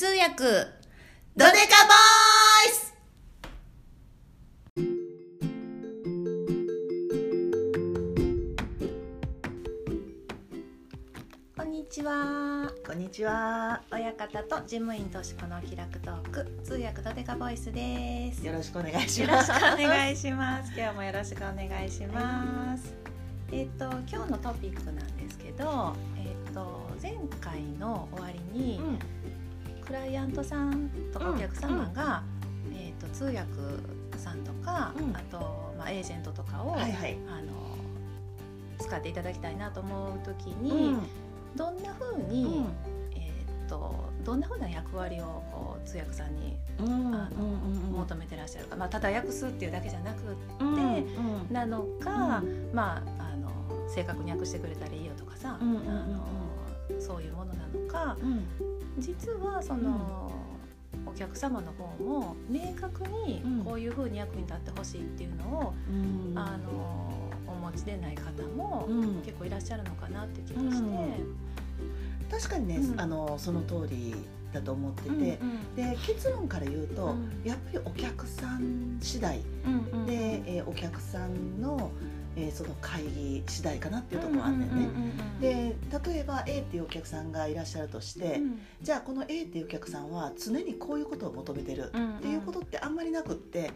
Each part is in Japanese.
通訳ドデカボイスこんにちはこんにちは。親方と事務員としこの開くトーク通訳ドデカボイスですよろしくお願いしよろします。くお願いします。今日もよろしくお願いします。えっ、と今日のトピックなんですけど、えっ、と前回の終わりに、うんクライアントさんとかうんお客様が、えっ、と通訳さんとか、うん。あとまあエージェントとかを、はいはい。あの使っていただきたいなと思うときうに、ん。どんな風に、えっ、とどんな風な役割をこう通訳さんにうん。うん。あの求めてらっしゃるか、まあただ訳すっていうだけじゃなくうん。うん。でなのか、うまああの正確に訳してくれたらいいよとかさ、うんうん。うん。うん。あのそういうものなのかうん。実はその、お客様の方も明確にうん。こういうふうに役に立ってほしいっていうのを、うん。あのお持ちでない方もうん。結構いらっしゃるのかなって気がして。確かにね、うん。あのその通りだと思ってて、うんうんで結論から言うと、うん。やっぱりお客さん次第。うんうん。で、えーお客さんの、えーその会議次第かなっていうところがあるんだよね。うんうんうんうんで例えば A っていうお客さんがいらっしゃるとして、うん。じゃあこの A っていうお客さんは常にこういうことを求めてるうんっていうことってあんまりなくって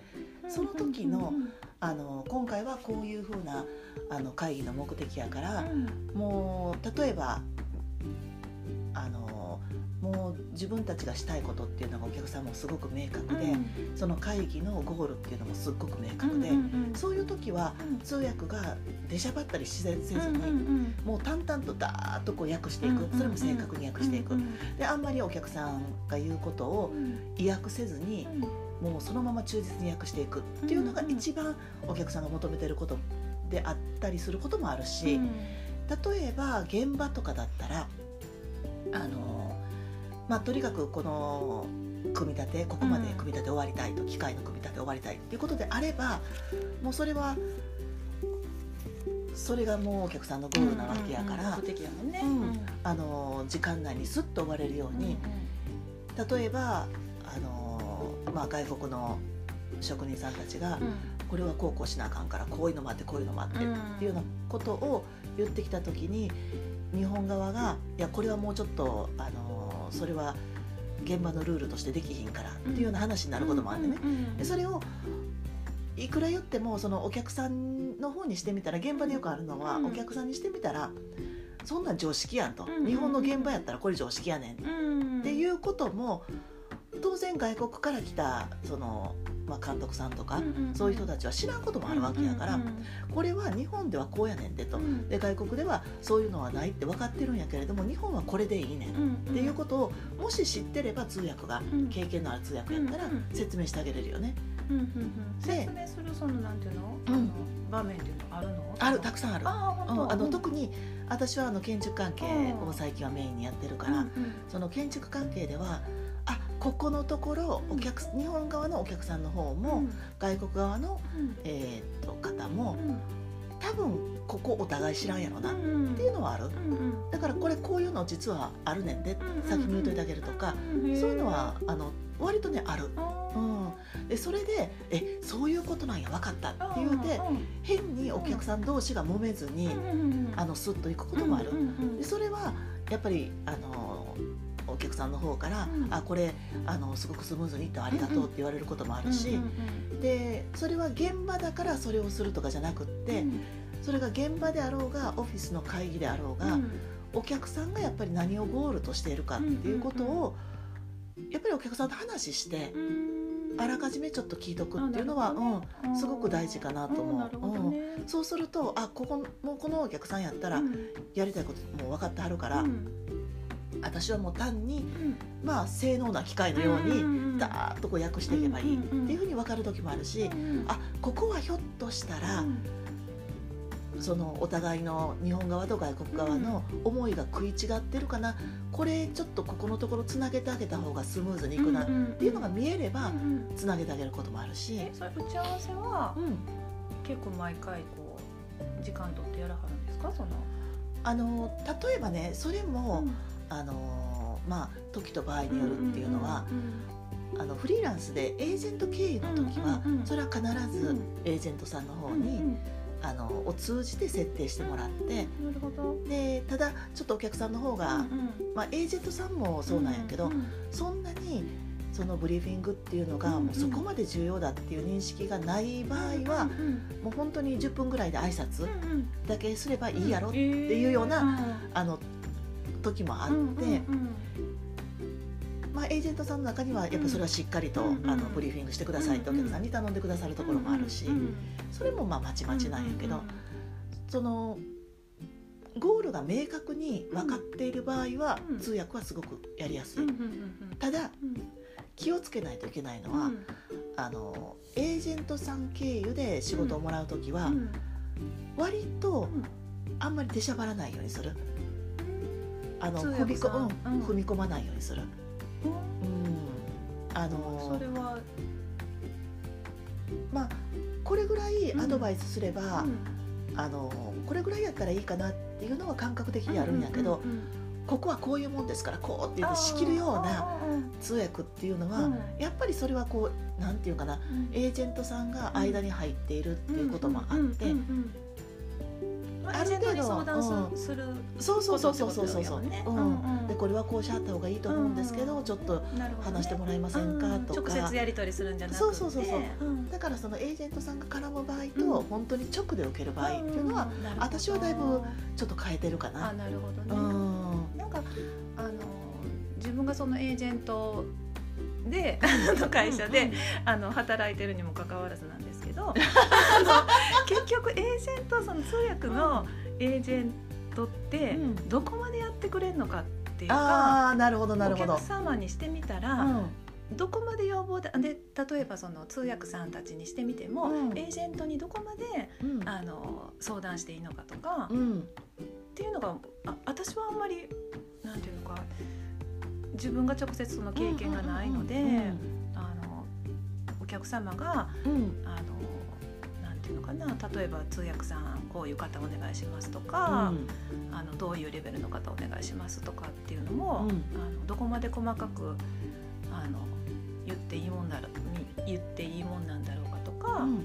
その時のあの今回はこういうふうなあの会議の目的やから、もう例えばもう自分たちがしたいことっていうのがお客さんもすごく明確で、その会議のゴールっていうのもすっごく明確で、そういう時は通訳が出しゃばったりせずに、もう淡々とダーッとこう訳していく、それも正確に訳していく、であんまりお客さんが言うことを意訳せずに、もうそのまま忠実に訳していくっていうのが一番お客さんが求めてることであったりすることもあるし、例えば現場とかだったらあの、まあ、とにかくこの組み立てここまで組み立て終わりたいと、機械の組み立て終わりたいっていうことであればもうそれはそれがもうお客さんのゴールなわけやから、時間内にスッと終われるように、例えばあの、まあ、外国の職人さんたちが、これはこうこうしなあかんからこういうのもあってこういうのもあってっていうようなことを言ってきた時に日本側がいやこれはもうちょっとあのそれは現場のルールとしてできひんからっていうような話になることもあってね。でそれをいくら言ってもそのお客さんの方にしてみたら現場でよくあるのは、うん。お客さんにしてみたらそんなん常識やんと、うん日本の現場やったらこれ常識やねん。ってういうことも当然外国から来たその、まあ、監督さんとか、そういう人たちは知らんこともあるわけやから、これは日本ではこうやねんでと、で外国ではそういうのはないって分かってるんやけれども日本はこれでいいねんっていうことをもし知ってれば通訳がうん。経験のある通訳やったらうん説明してあげれるよね。で説明するそのなんていうの、うん。あの場面っていうのあるの？あるたくさんある。あの特にに私はあの建築関係を最近はメインにやってるから、その建築関係ではあここのところお客日本側のお客さんの方も、外国側の、えー、と方も多分ここお互い知らんやろなっていうのはある。だからこれこういうの実はあるねんで先に言うといてあげるとかそういうのはあの割とねある、うん、でそれでえそういうことなんや分かったって言うて変にお客さん。同士が揉めずにあのスッといくこともあるでそれはやっぱりあのお客さんの方から「うん。あこれあのすごくスムーズにいってありがとう」って言われることもあるし、でそれは現場だからそれをするとかじゃなくって、それが現場であろうがオフィスの会議であろうが、お客さんがやっぱり何をゴールとしているかっていうことを、やっぱりお客さんと話して、あらかじめちょっと聞いとくっていうのは、うん、すごく大事かなと思う。なるほどね。そうするとあここもうこのお客さんやったらやりたいこともう分かってはるから、私はもう単に、まあ、性能な機械のようにダーッとこう訳していけばいいっていうふうに分かる時もあるし、あここはひょっとしたら、そのお互いの日本側と外国側の思いが食い違ってるかな、これちょっとここのところつなげてあげた方がスムーズにいくなっていうのが見えればつなげてあげることもあるし、えそれ打ち合わせはうん、結構毎回こう時間取ってやらはるんですかそのあの例えばねそれも、あのまあ時と場合によるっていうのは、あのフリーランスでエージェント経由の時は、それは必ずエージェントさんの方に、あのを通じて設定してもらってでただちょっとお客さんの方が、まあ、エージェントさんもそうなんやけど、そんなにそのブリーフィングっていうのがもうそこまで重要だっていう認識がない場合は、もう本当に10分ぐらいで挨拶だけすればいいやろっていうような、あの時もあって。まあ、エージェントさんの中にはやっぱそれはしっかりと、あのブリーフィングしてくださいってお客さんに頼んでくださるところもあるし、それもまあまちまちなんやけど、そのゴールが明確に分かっている場合は、通訳はすごくやりやすい。ただ、気をつけないといけないのは、あのエージェントさん経由で仕事をもらう時は、割とあんまり出しゃばらないようにする。あの踏みこ、うん、踏み込まないようにする。うん、あのそれは。まあこれぐらいアドバイスすれば、うん、あのこれぐらいやったらいいかなっていうのは感覚的にあるんやけど、ここはこういうもんですからこうって言って仕切るような通訳っていうのは、やっぱりそれはこうなんていうかな、エージェントさんが間に入っているっていうこともあって、ある程度相談するそうそうそうそうそうそうそう。でこれはこうしはった方がいいと思うんですけど、ちょっと話してもらえませんかとか、直接やり取りするんじゃなくて。そうそうそうそう、だからそのエージェントさんが絡む場合と、本当に直で受ける場合っていうのは、私はだいぶちょっと変えてるかな。あなるほどね、なんかあの自分がそのエージェントでの会社で、あの働いてるにもかかわらずなんですけど の通訳のエージェントってどこまでやってくれるのかっていうか、あなるほどなるほど。お客様にしてみたら、どこまで要望でで例えばその通訳さんたちにしてみても、うん、エージェントにどこまで、うん、あの相談していいのかとか、うん、っていうのがあ私はあんまりなんていうのか自分が直接その経験がないので、お客様が、うん、あのていうのかな例えば通訳さんこういう方お願いしますとか、うん、あのどういうレベルの方お願いしますとかっていうのも、うん、あのどこまで細かくあの言っていいもんだろ言っていいもんなんだろうかとか、あのっ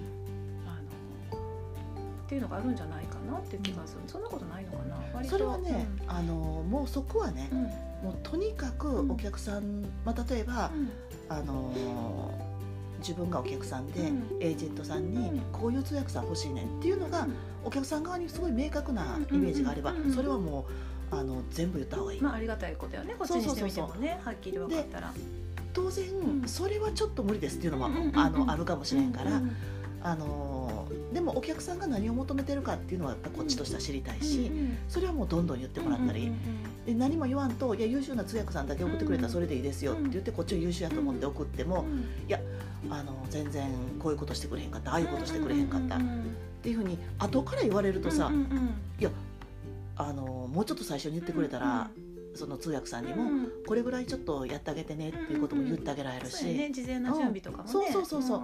ていうのがあるんじゃないかなっていう気がする、そんなことないのかな。それはね、あのもうそこはね、もうとにかくお客さん、まあ、例えば、あの自分がお客さんで、エージェントさんにこういう通訳さん欲しいねんっていうのが、お客さん側にすごい明確なイメージがあれば、それはもうあの全部言った方がいい。まあ、ありがたいことよねこっちにしてみてもねはっきり分かったら。当然、それはちょっと無理ですっていうのも、あのあるかもしれんから、あのでもお客さんが何を求めてるかっていうのはやっぱこっちとしては知りたいし、それはもうどんどん言ってもらったり、で何も言わんと「いや優秀な通訳さんだけ送ってくれたらそれでいいですよ」って言ってこっちを優秀やと思って送っても「いやあの全然こういうことしてくれへんかったああいうことしてくれへんかった」っていうふうに後から言われるとさ「いやあのもうちょっと最初に言ってくれたら、その通訳さんにも、これぐらいちょっとやってあげてねっていうことも言ってあげられるし、ね、事前の準備とかも、ね、そうそうそうそう、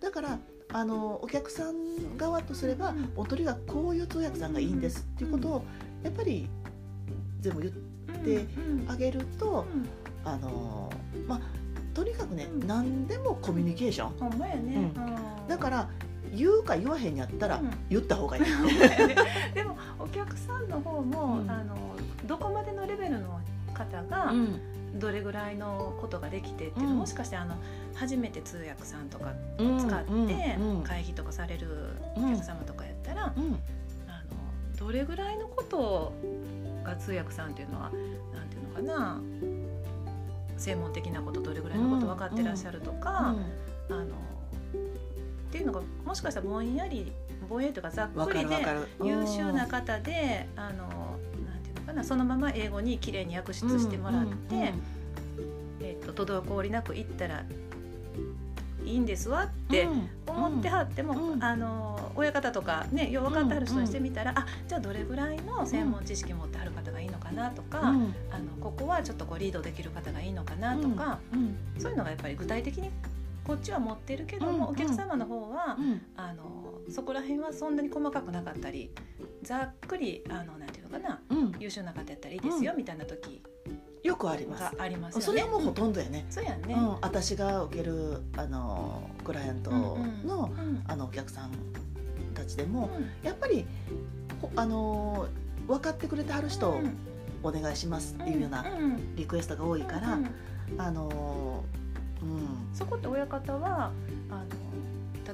だからあのお客さん側とすれば、おとりがこういう通訳さんがいいんですっていうことをやっぱり全部言ってあげると、あのまあとにかくね、何でもコミュニケーション、ほんまやね、だから言うか言わへんやったら言った方がいい、でもお客さんの方も、あのどこまでのレベルの方が、どれぐらいのことができてっていうの、もしかしてあの初めて通訳さんとかを使って会議とかされるお客様とかやったら、あのどれぐらいのことが通訳さんっていうのはなんていうのかな専門的なことどれぐらいのこと分かってらっしゃるとか、あのっていうのがもしかしたらぼんやりぼんやりとかざっくりで優秀な方であのなんていうのかなそのまま英語にきれいに訳出してもらって、えっと滞りなくいったらいいんですわって思ってはっても、うん、あの親方とかねよう分かってはる人にしてみたら、うん、あじゃあどれぐらいの専門知識持ってはる方がいいのかなとか、うん、あのここはちょっとこうリードできる方がいいのかなとか、そういうのがやっぱり具体的にこっちは持ってるけども、お客様の方は、あのそこら辺はそんなに細かくなかったりざっくりあのなんていうのかな、優秀な方やったらいいですよ、みたいな時よくあります。あります、ね、それはもうほとんどやね、そうやね、うん、私が受けるあのクライアントのうんうん、あのお客さんたちでも、うん、やっぱりあの分かってくれてはる人、お願いしますっていうようなリクエストが多いから、あのうん、そこって親方はあの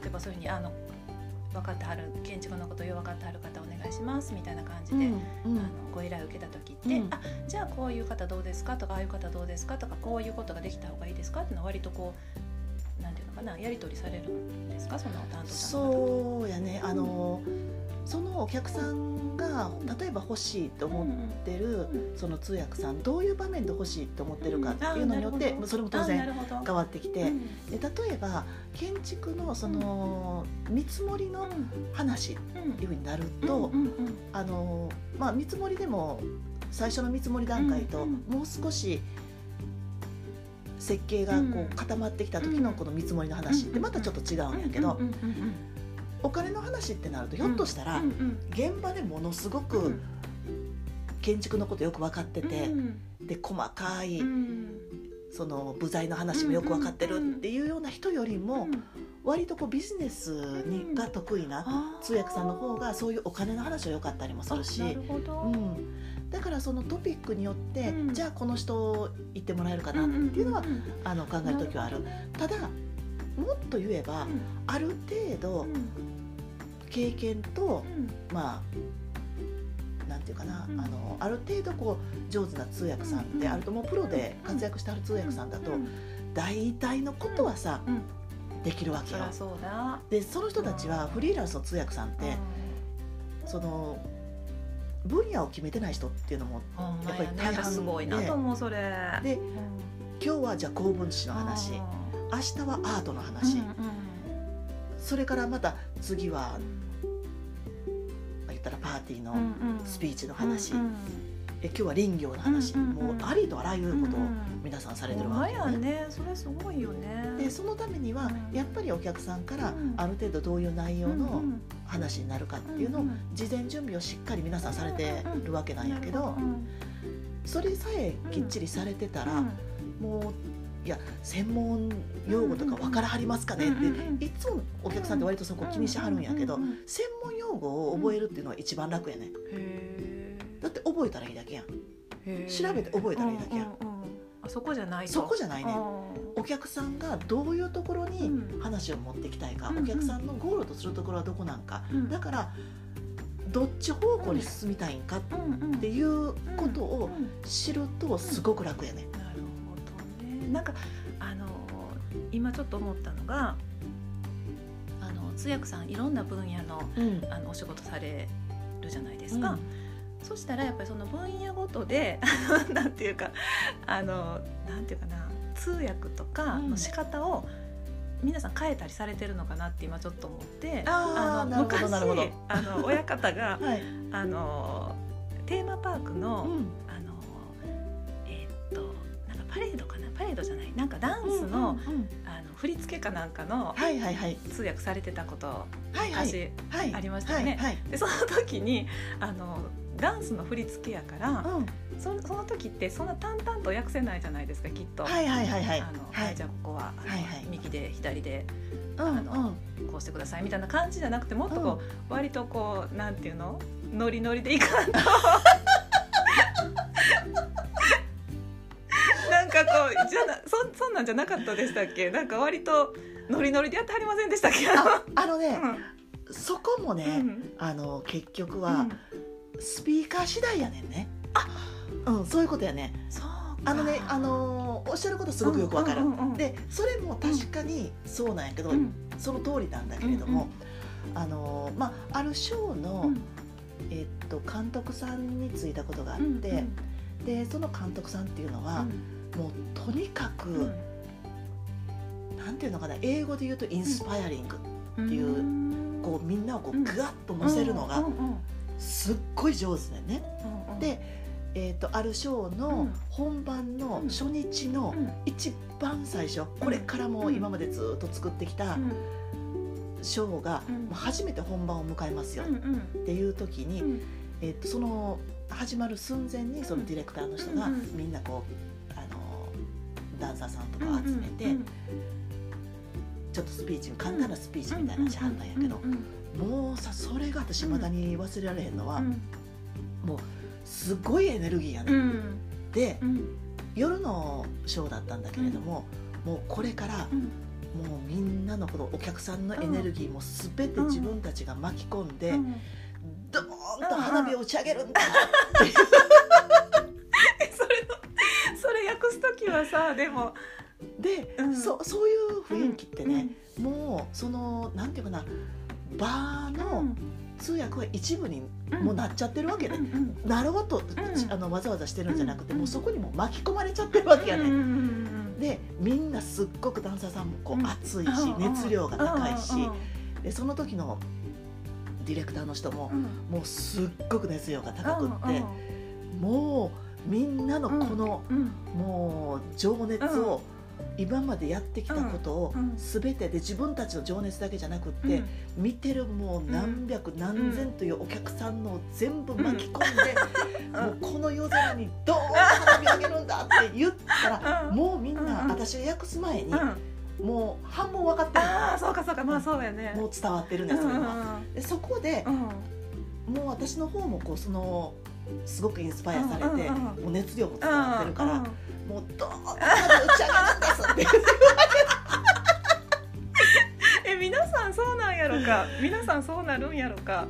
例えばそういうふうにあの分かってはる建築のことよ分かってはる方お願いしますみたいな感じで、うんうん、あのご依頼を受けた時って、うん、あじゃあこういう方どうですかとかああいう方どうですかとかこういうことができた方がいいですかっていうのは割とこうなんていうのかなやり取りされるんですか？その担当者の方そうやね。あの、うんそのお客さんが例えば欲しいと思ってるその通訳さんどういう場面で欲しいと思ってるかっていうのによってそれも当然変わってきてで例えば建築のその見積もりの話っていうふうになるとあのまあ見積もりでも最初の見積もり段階ともう少し設計がこう固まってきた時のこの見積もりの話ってまたちょっと違うんやけど。お金の話ってなるとひょっとしたら現場でものすごく建築のことよく分かっててで細かいその部材の話もよく分かってるっていうような人よりも割とこうビジネスにが得意な通訳さんの方がそういうお金の話は良かったりもするし。うん。だからそのトピックによって、うん、じゃあこの人行ってもらえるかなっていうのは、あの考える時はある。ただもっと言えば、うん、ある程度、経験と、まあなんていうかな、あのある程度こう上手な通訳さんってあるともうプロで活躍してある通訳さんだと、大体のことはさ、できるわけよ。でその人たちはフリーランスの通訳さんって、その分野を決めてない人っていうのもやっぱり大半すごいなと思うそれ。で、今日はじゃあ公文史の話。明日はアートの話、それからまた次はったらパーティーのスピーチの話、うんうん、え今日は林業の話、うんうん、もうありとあらゆることを皆さんされてるわけよね。ね。それすごいよね。でそのためにはやっぱりお客さんからある程度どういう内容の話になるかっていうのを事前準備をしっかり皆さんされてるわけなんやけどそれさえきっちりされてたらもういや専門用語とか分からはりますかねっていつもお客さんって割とそこ気にしはるんやけど専門用語を覚えるっていうのは一番楽やね。だって覚えたらいいだけやん。調べて覚えたらいいだけやん。あそこじゃないそこじゃないねお客さんがどういうところに話を持ってきたいか、お客さんのゴールとするところはどこなんか、だからどっち方向に進みたいんかっていうことを知るとすごく楽やね。なんかあの今ちょっと思ったのが通訳さんいろんな分野のうん、あのお仕事されるじゃないですか。うん、そしたらやっぱりその分野ごとで なんていうかあのなんていうかな通訳とかの仕方を、皆さん変えたりされてるのかなって今ちょっと思ってあの昔あの親方が、はい、あのテーマパークの、パレードかな？パレードじゃない。なんかダンスのあの振り付けかなんかの通訳されてたこと昔ありましたよね。でその時にあのダンスの振り付けやから、うん、そその時ってそんな淡々と訳せないじゃないですかきっと。はいはいはいはい。あのはい、じゃあここは、はいはい、右で左で。あの、うん、こうしてくださいみたいな感じじゃなくてもっとこう、割とこうなんていうの？ノリノリでいかんと かこうじゃなそそんなんじゃなかったでしたっけ？なんか割とノリノリでやってはりませんでしたっけ？あの。ね、うん、そこもね、うん、あの結局は、スピーカー次第やねんね。あうん。そういうことやね。あのねあのおっしゃることすごくよくわかる、でそれも確かにそうなんやけど、その通りなんだけれども、あのまああるショーの、えっと監督さんについたことがあって、でその監督さんっていうのは、もうとにかく、うん、なんていうのかな英語で言うとインスパイアリングっていう、うん、こうみんなをこうグワッと乗せるのがすっごい上手だよね。でえーと、あるショーの本番の初日の一番最初、これからも今までずっと作ってきたショーが初めて本番を迎えますよっていう時に、えーとその始まる寸前にそのディレクターの人がみんなこうダンサーさんとか集めて、ちょっとスピーチ簡単なスピーチみたいなしはったんやけど、もうさそれが私まだに忘れられへんのは、もうすごいエネルギーやね。で、夜のショーだったんだけれども、もうこれから、もうみんなのこのお客さんのエネルギーも全て自分たちが巻き込んで、うん、ドーンと花火を打ち上げるんだって。それのそれ訳す時はさでもで、うん、そそういう雰囲気ってね、うん、もうそのなんていうかなバーの通訳は一部にもうなっちゃってるわけで、ね、なろうと、あのわざわざしてるんじゃなくて、もうそこにも巻き込まれちゃってるわけやね。でみんなすっごくダンサーさんもこう熱いし、熱量が高いし、でその時のディレクターの人も、もうすっごく熱量が高くって、もうみんなのこの、もう情熱を、今までやってきたことを全てで自分たちの情熱だけじゃなくって、見てるもう何百何千というお客さんの全部巻き込んで、もうこの夜空にどう花火あげるんだって言ったら、もうみんな私が訳す前に。もう半分分かってる。ああそうかそうか。まあそうやね。もう伝わってるんですそれは、でそこで、もう私の方もこうそのすごくインスパイアされて、もう熱量も伝わってるから、もうドーンと打ち上げるんですって。え皆さんそうなんやろか？皆さんそうなるんやろか？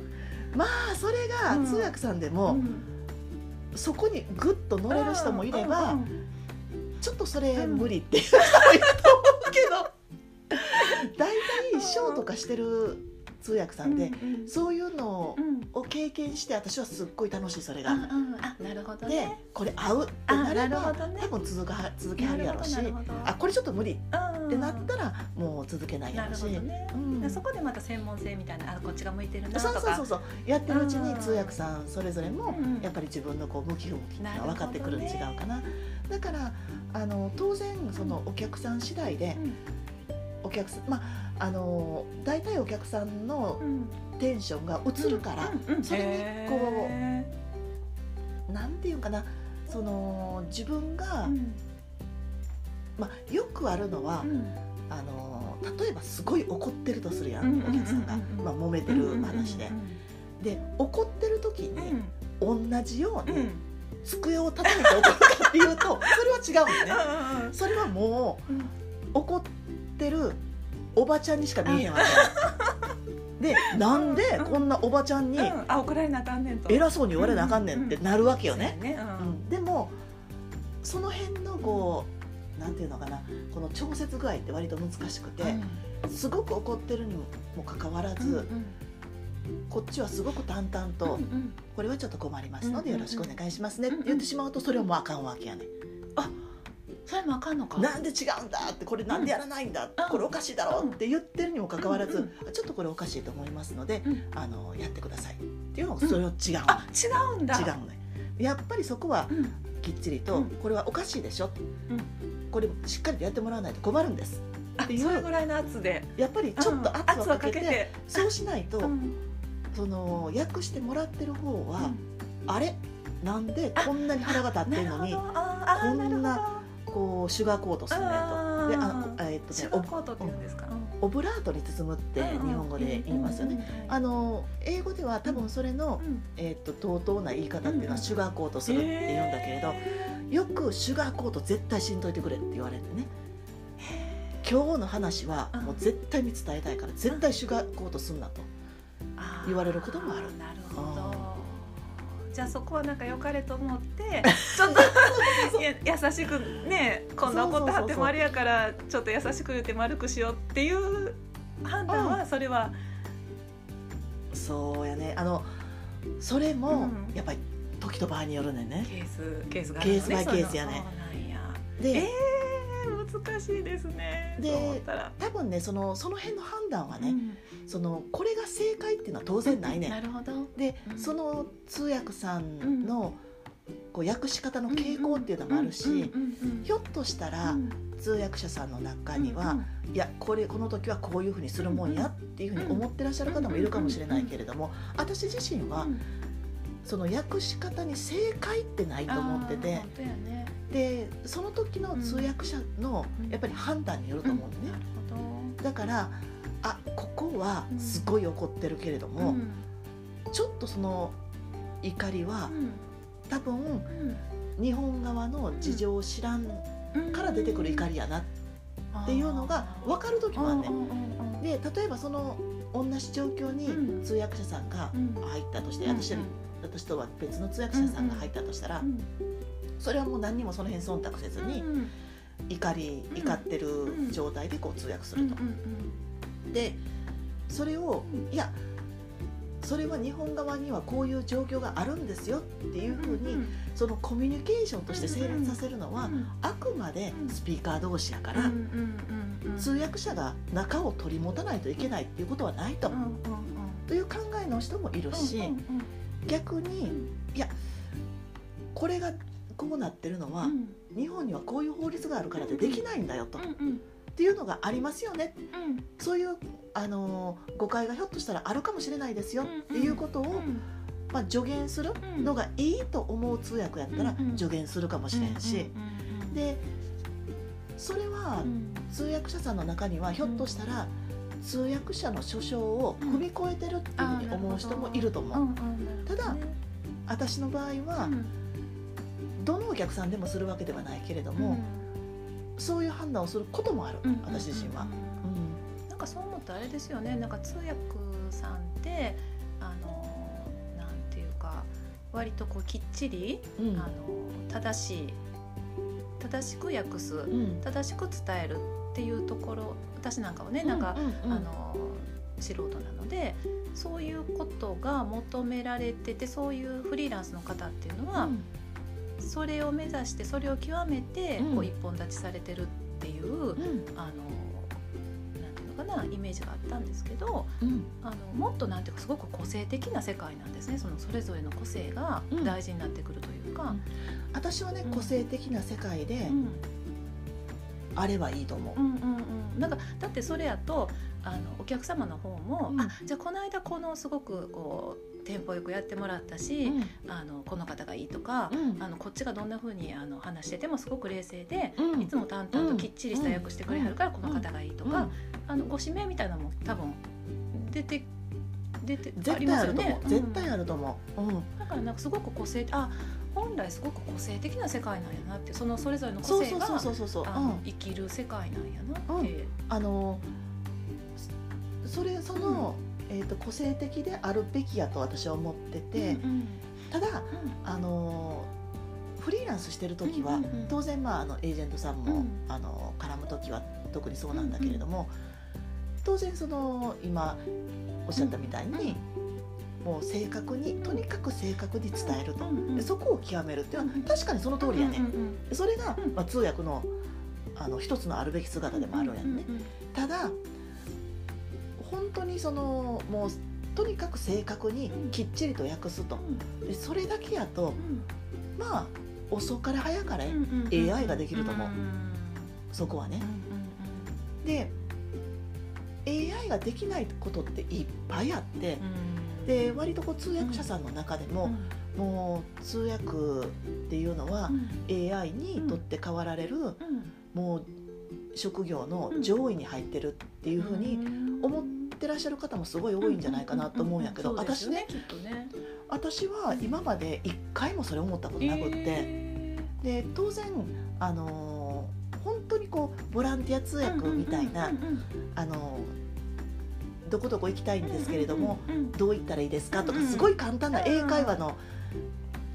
まあそれが通訳さんでも、うん、そこにグッと乗れる人もいれば、うん、ちょっとそれ無理っていう人もいると思うけど大体ショーとかしてる通訳さんで、うんうん、そういうのを経験して私はすっごい楽しいそれが。うんうん、あなるほど、ね、でこれ合うってなれば、ね、多分続か続けはるやろうしあこれちょっと無理ってなったらもう続けないやろうし、ね。うん、そこでまた専門性みたいなあこっちが向いてるなとか。そうそうそうやってるうちに通訳さんそれぞれもやっぱり自分のこう向き不向きっていうのは分かってくるん違うかな。だからあの当然そのお客さん次第で、お客さんまああの大体お客さんのテンションが移るから、それにこうなんていうかなその自分が、まあ、よくあるのは、あの例えばすごい怒ってるとするやん、お客さんが、まあ、揉めてる話で。で怒ってる時に、同じように、机を叩いて怒るかっていうとそれは違うんだね。それはもう、怒ってるおばちゃんにしか見えへんわけ。でなんでこんなおばちゃんに、あ怒られなあかんねんと。偉そうに言われなあかんねんってなるわけよね。うん。でもその辺のこうなんていうのかなこの調節具合って割と難しくて、すごく怒ってるにもかかわらず、こっちはすごく淡々と、これはちょっと困りますのでよろしくお願いしますねって言ってしまうとそれはもうあかんわけやね。あそれもあかんのか。なんで違うんだってこれなんでやらないんだ、うん、これおかしいだろうって言ってるにもかかわらず、うん、ちょっとこれおかしいと思いますので、うん、あのやってくださいっていうのそれを違う、あ違うんだ。違うね。やっぱりそこはきっちりと、これはおかしいでしょ、これしっかりとやってもらわないと困るんです。っていうそれぐらいの圧で。やっぱりちょっと圧をかけて,、そうしないと、その訳してもらってる方は、あれ？なんでこんなに腹が立ってるのにこんなこうシュガーコートするねと。であえっとねコートって言うんですか、オブラートに包むって日本語で言いますよね。あの英語では多分それの、えっと同等な言い方っていうのはシュガーコートするって言うんだけれど、よくシュガーコート絶対しんどいてくれって言われてね。今日の話はもう絶対に伝えたいから絶対シュガーコートすんなと言われることもある。なる。じゃあそこはなんか良かれと思って ちょっと優しくねこんな怒ってはってもあれやからちょっと優しく言って丸くしようっていう判断はそれは、うん、そうやね。あのそれもやっぱり時と場合によるねね。ケースケースが、ね、ケースバイケースやね。で、えー、難しいですね。で多分ねそのその辺の判断はね、うん。そのこれが正解っていうのは当然ないね、なるほど。で、その通訳さんの、こう訳し方の傾向っていうのもあるしひょっとしたら通訳者さんの中には、いやこれこの時はこういうふうにするもんやっていうふうに思ってらっしゃる方もいるかもしれないけれども私自身はその訳し方に正解ってないと思ってて、ね、でその時の通訳者のやっぱり判断によると思うんでね、うん、だからあここはすごい怒ってるけれども、ちょっとその怒りは、多分、日本側の事情を知らんから出てくる怒りやなっていうのが分かる時もあるね。で例えばその同じ状況に通訳者さんが入ったとして、私私とは別の通訳者さんが入ったとしたら、それはもう何にもその辺忖度せずに、怒り怒ってる状態でこう通訳すると。でそれをいやそれは日本側にはこういう状況があるんですよっていうふうに、そのコミュニケーションとして成立させるのは、あくまでスピーカー同士やから、通訳者が中を取り持たないといけないっていうことはないと。という考えの人もいるし、逆にいやこれがこうなってるのは、日本にはこういう法律があるからでできないんだよと。っていうのがありますよね、うん、そういうあの誤解がひょっとしたらあるかもしれないですよっていうことを、まあ、助言するのがいいと思う通訳やったら助言するかもしれんし、でそれは通訳者さんの中にはひょっとしたら通訳者の書称を踏み越えてるっていうふうに思う人もいると思う。ただ私の場合は、どのお客さんでもするわけではないけれども、そういう判断をすることもある、うん、私自身は、うん、なんかそう思ったらあれですよね。なんか通訳さんってあのなんていうか割とこうきっちり、うん、あの正しい正しく訳す、うん、正しく伝えるっていうところ私なんかはねなんか、あの素人なのでそういうことが求められててそういうフリーランスの方っていうのは、うんそれを目指してそれを極めてこう一本立ちされてるっていう、うん、あのなんていうのかなイメージがあったんですけど、うん、あのもっとなんていうかすごく個性的な世界なんですね。そのそれぞれの個性が大事になってくるというか。うん、私はね、個性的な世界で、あればいいと思う。うんうんうん、なんかだってそれやとあのお客様の方も、うん、あじゃあこの間このすごくこうテンポよくやってもらったし、うん、あのこの方がいいとか、うん、あのこっちがどんなふうにあの話しててもすごく冷静で、うん、いつも淡々ときっちりした役してくれはるからこの方がいいとか、あのご指名みたいなのも多分出て出てあると思う、絶対あると思う、うん、だからなんかすごく個性あ本来すごく個性的な世界なんやなってそのそれぞれの個性が生きる世界なんやなって。あのそれその、えーと、個性的であるべきやと私は思ってて、うんうん、ただ、うん、あのフリーランスしてる時は、うんうん、当然、まあ、あのエージェントさんも、うん、あの絡む時は特にそうなんだけれども、当然その今おっしゃったみたいに、もう正確にとにかく正確に伝えると、でそこを極めるっていうのは確かにその通りやね、それが、まあ、通訳のあの一つのあるべき姿でもあるやんね。ただ本当にそのもうとにかく正確にきっちりと訳すと、でそれだけやと、まあ遅かれ早かれ AI ができると思う、そこはね。で AI ができないことっていっぱいあって、で割とこう通訳者さんの中でも、もう通訳っていうのは AI にとって代わられる、もう職業の上位に入ってるっていうふうに思っててらっしゃる方もすごい多いんじゃないかなと思うんやけど、私ねね私は今まで一回もそれ思ったことなくってで当然あの本当にこうボランティア通訳みたいな、あのどこどこ行きたいんですけれども、どう言ったらいいですかとかすごい簡単な英会話の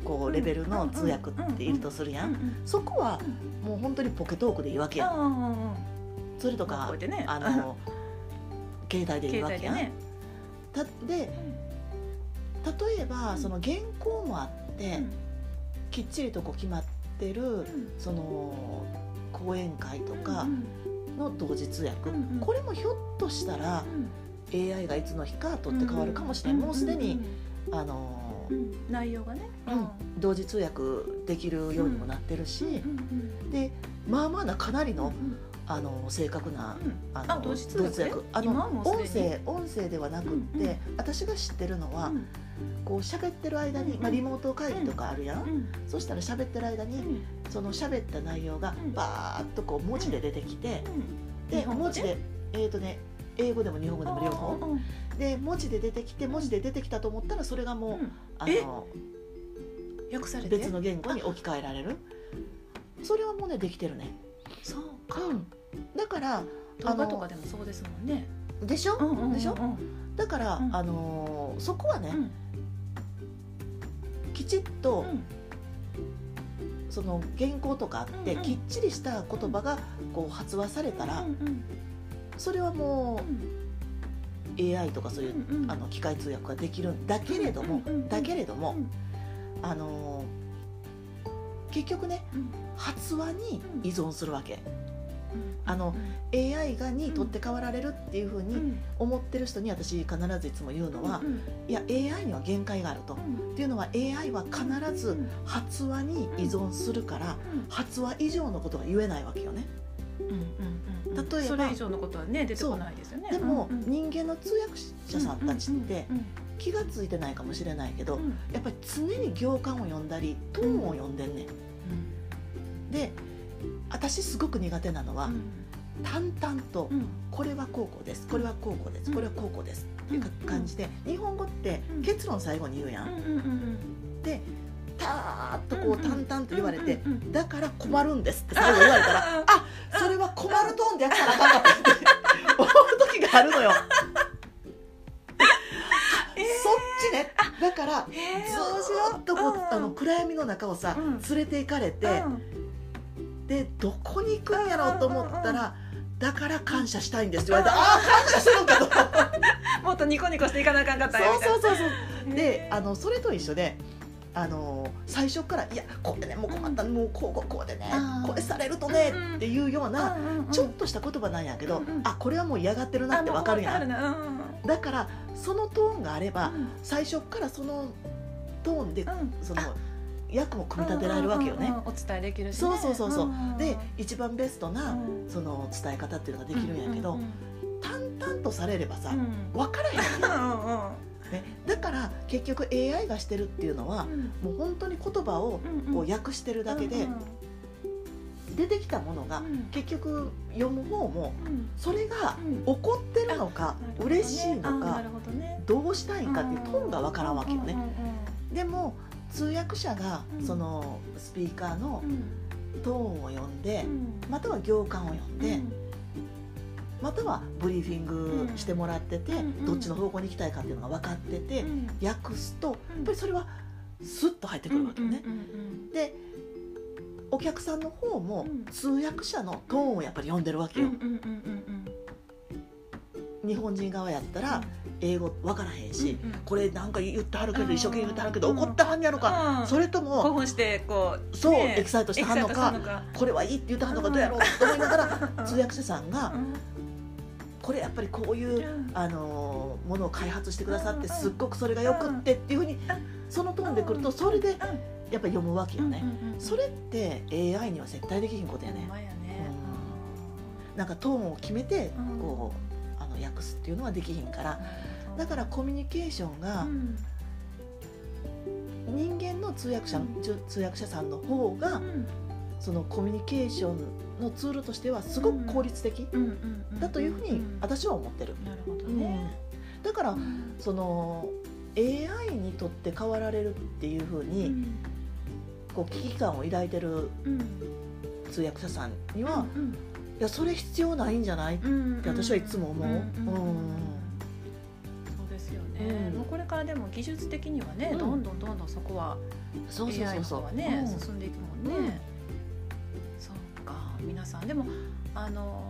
こうレベルの通訳っているとするやん、そこはもう本当にポケトークでいいわけやん、それとか、ね、あの携帯でいいわけやん、ね、たで例えばその原稿もあって、きっちりとこう決まってる、その講演会とかの同時通訳、これもひょっとしたら、AI がいつの日か取って変わるかもしれない、もうすでにあの内容がね、同時通訳できるようにもなってるし、でまあまあなかなりの、あの正確な、あの同時通訳あの音声音声ではなくって、私が知ってるのは、こう喋ってる間に、まあ、リモート会議とかあるやん、うん。うん。そしたら喋ってる間に、うん。その喋った内容がうん。バーッとこう文字で出てきて、で文字でえっ、とね英語でも日本語でも両方。うん。うんで文字で出てきて文字で出てきたと思ったらそれがもう、あの訳されて？別の言語に置き換えられる。それはもうねできてるね、そうか、うん、だから動画とかでもそうですもんね。でしょ、うんうんうんうん。でしょ？だから、うんあのーそこはね、うん。きちっと、うん。その原稿とかあって、うんうん。きっちりした言葉がこう発話されたら、うんうん。それはもうん。う AI とかそういう、うんうん。あの機械通訳ができるんだけれども、うんうんうんだけれども、うん。あのー結局ねうん。発話に依存するわけ、うんあのうん AI がに取って代わられるっていうふうにうん。思ってる人に私必ずいつも言うのは、うんいや AI には限界があると。うん。っていうのは AI は必ず発話に依存するから発話以上のことが言えないわけよね。うんうんうん例えばそれ以上のことはね出てこないですよね。でもうんうん。人間の通訳者さんたちってうん気が付いてないかもしれないけどうん。やっぱり常に行間を読んだりトーンを読んでんねん。で私すごく苦手なのはうん。淡々とうん。これはこうこうですこれはこうこうですこれはこうこうですっていう感じで日本語ってうん。結論最後に言うやん。うんうんうんでターッとこう淡々と言われてうんうんうんだから困るんですって最後言われたら あそれは困るトーンでやったらあかんかったって 思う時があるのよ。えー。そっちね。だからずえーーっとこううんあの暗闇の中をさうん。連れて行かれてでどこに行くんやろうと思ったらだから感謝したいんですって言われたああ感謝するんかとうんもっとニコニコしていかなあかんかったよそうそうそうそう。であのそれと一緒であの最初から「いやこれねもう困ったもうこうこうこうでねこれされるとね」っていうようなちょっとした言葉なんやけどあこれはもう嫌がってるなってわかるやん。だからそのトーンがあればうん。最初からそのトーンでうん。その役も組み立てられるわけよね。うんうんうんうん。お伝えできるしね。そうそうそうそう。んんん。で一番ベストなうん。その伝え方っていうのができるんやけどうんうん淡々とされればさうん。分からへんやん。うんうんね。だから結局 AI がしてるっていうのはうん。もう本当に言葉をうんこう訳してるだけでうん出てきたものがうん。結局読む方もうん。それがうん。怒ってるのかなるほどね。嬉しいのかどうしたいんかっていうトーンが分からんわけよね。うんうん。でも通訳者がうん。そのスピーカーのうん。トーンを読んでうん。または行間を読んでまたはブリーフィングしてもらっててうん。どっちの方向に行きたいかっていうのが分かっててうん。訳すとやっぱりそれはスッと入ってくるわけよね。でお客さんの方もうん。通訳者のトーンをやっぱり読んでるわけよ。日本人側やったら英語分からへんしうんうん。これなんか言ってはるけどうん。一生懸命言ってはるけど怒ってはんやろか。うん。それとも興奮してこうそうねエキサイトしてはんのかこれはいいって言ってはんのかどうやろうと思いながら通訳者さんがうん。これやっぱりこういううん。あのーものを開発してくださってうんすっごくそれがよくってっていうふうにそのトーンでくるとそれでやっぱり読むわけよね。それって AI には絶対できひんことやね。なんかトーンを決めてうん。こう訳すっていうのはできひんからうん。だからコミュニケーションがうん。人間の通訳者通訳者さんの方がうん。そのコミュニケーションのツールとしてはすごく効率的だというふうにん。私は思ってる。なるほどうん。ねだからうん。その AI にとって変わられるっていうふううにん。こう危機感を抱いてるうん。通訳者さんには、うんいやそれ必要ないんじゃない、うんって私はいつも思う。うんそうですよね、うん。もうこれからでも技術的にはね、うん。どんどんどんどんそこはそうそう AI の。方はね、うん。進んでいくもんね、うん。そうか。皆さんでもあの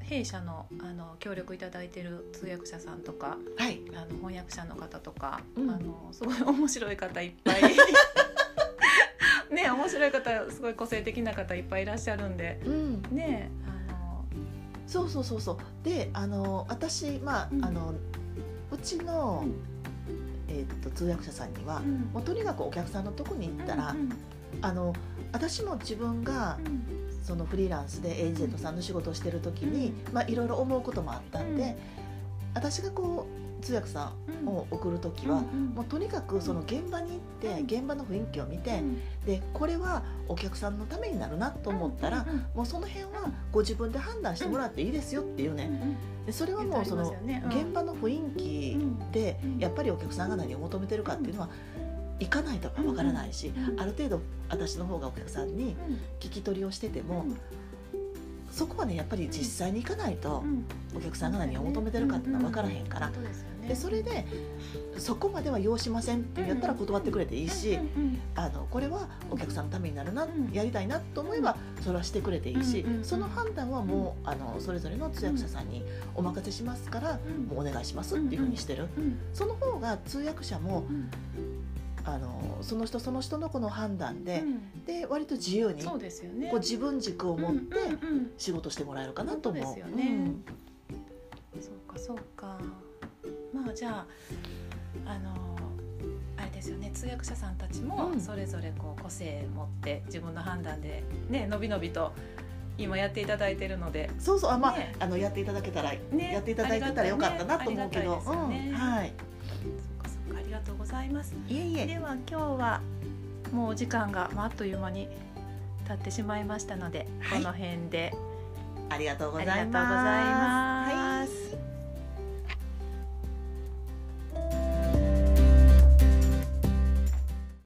弊社のあの協力いただいてる通訳者さんとかはい。あの翻訳者の方とか、うん。あのすごい面白い方いっぱい ね面白い方すごい個性的な方いっぱいいらっしゃるんで。うん。ねあの。そうそうそうそう。で、あの私まあ、うん。あのうちの、うん。えーっと通訳者さんには、うん。もうとにかくお客さんのとこに行ったら、うんあの私も自分がうん。そのフリーランスでエージェントさんの仕事をしてる時に、まあいろいろ思うこともあったんで、うん。私がこう通訳さんを送る時は、もうとにかくその現場に行って現場の雰囲気を見て、でこれはお客さんのためになるなと思ったら、もうその辺はご自分で判断してもらっていいですよっていうね、でそれはもうその現場の雰囲気でやっぱりお客さんが何を求めてるかっていうのは行かないとわからないし、ある程度私の方がお客さんに聞き取りをしてても、そこはねやっぱり実際に行かないとお客さんが何を求めてるかっていうのは分からへんから、でそれでそこまでは要しませんってやったら断ってくれていいし、あのこれはお客さんのためになるな、やりたいなと思えばそれはしてくれていいし、その判断はもうあのそれぞれの通訳者さんにお任せしますから、もうお願いしますっていうふうにしてる、その方が通訳者もあのその人その人のこの判断で、うん、で割と自由にそうですよ、ね、こう自分軸を持って仕事してもらえるかなと思う。そうかそうかまあじゃああのあれですよね通訳者さんたちもそれぞれこう個性持って自分の判断でねのびのびと今やっていただいてるので。そうそうあまあね、あのやっていただけたら、ね、やっていただいてたらよかったなと思うけど、ね。うん、はい。とうございます。いえいえ。では今日はもうお時間が、まあ、あっという間に経ってしまいましたので、はい、この辺で。ありがとうございます。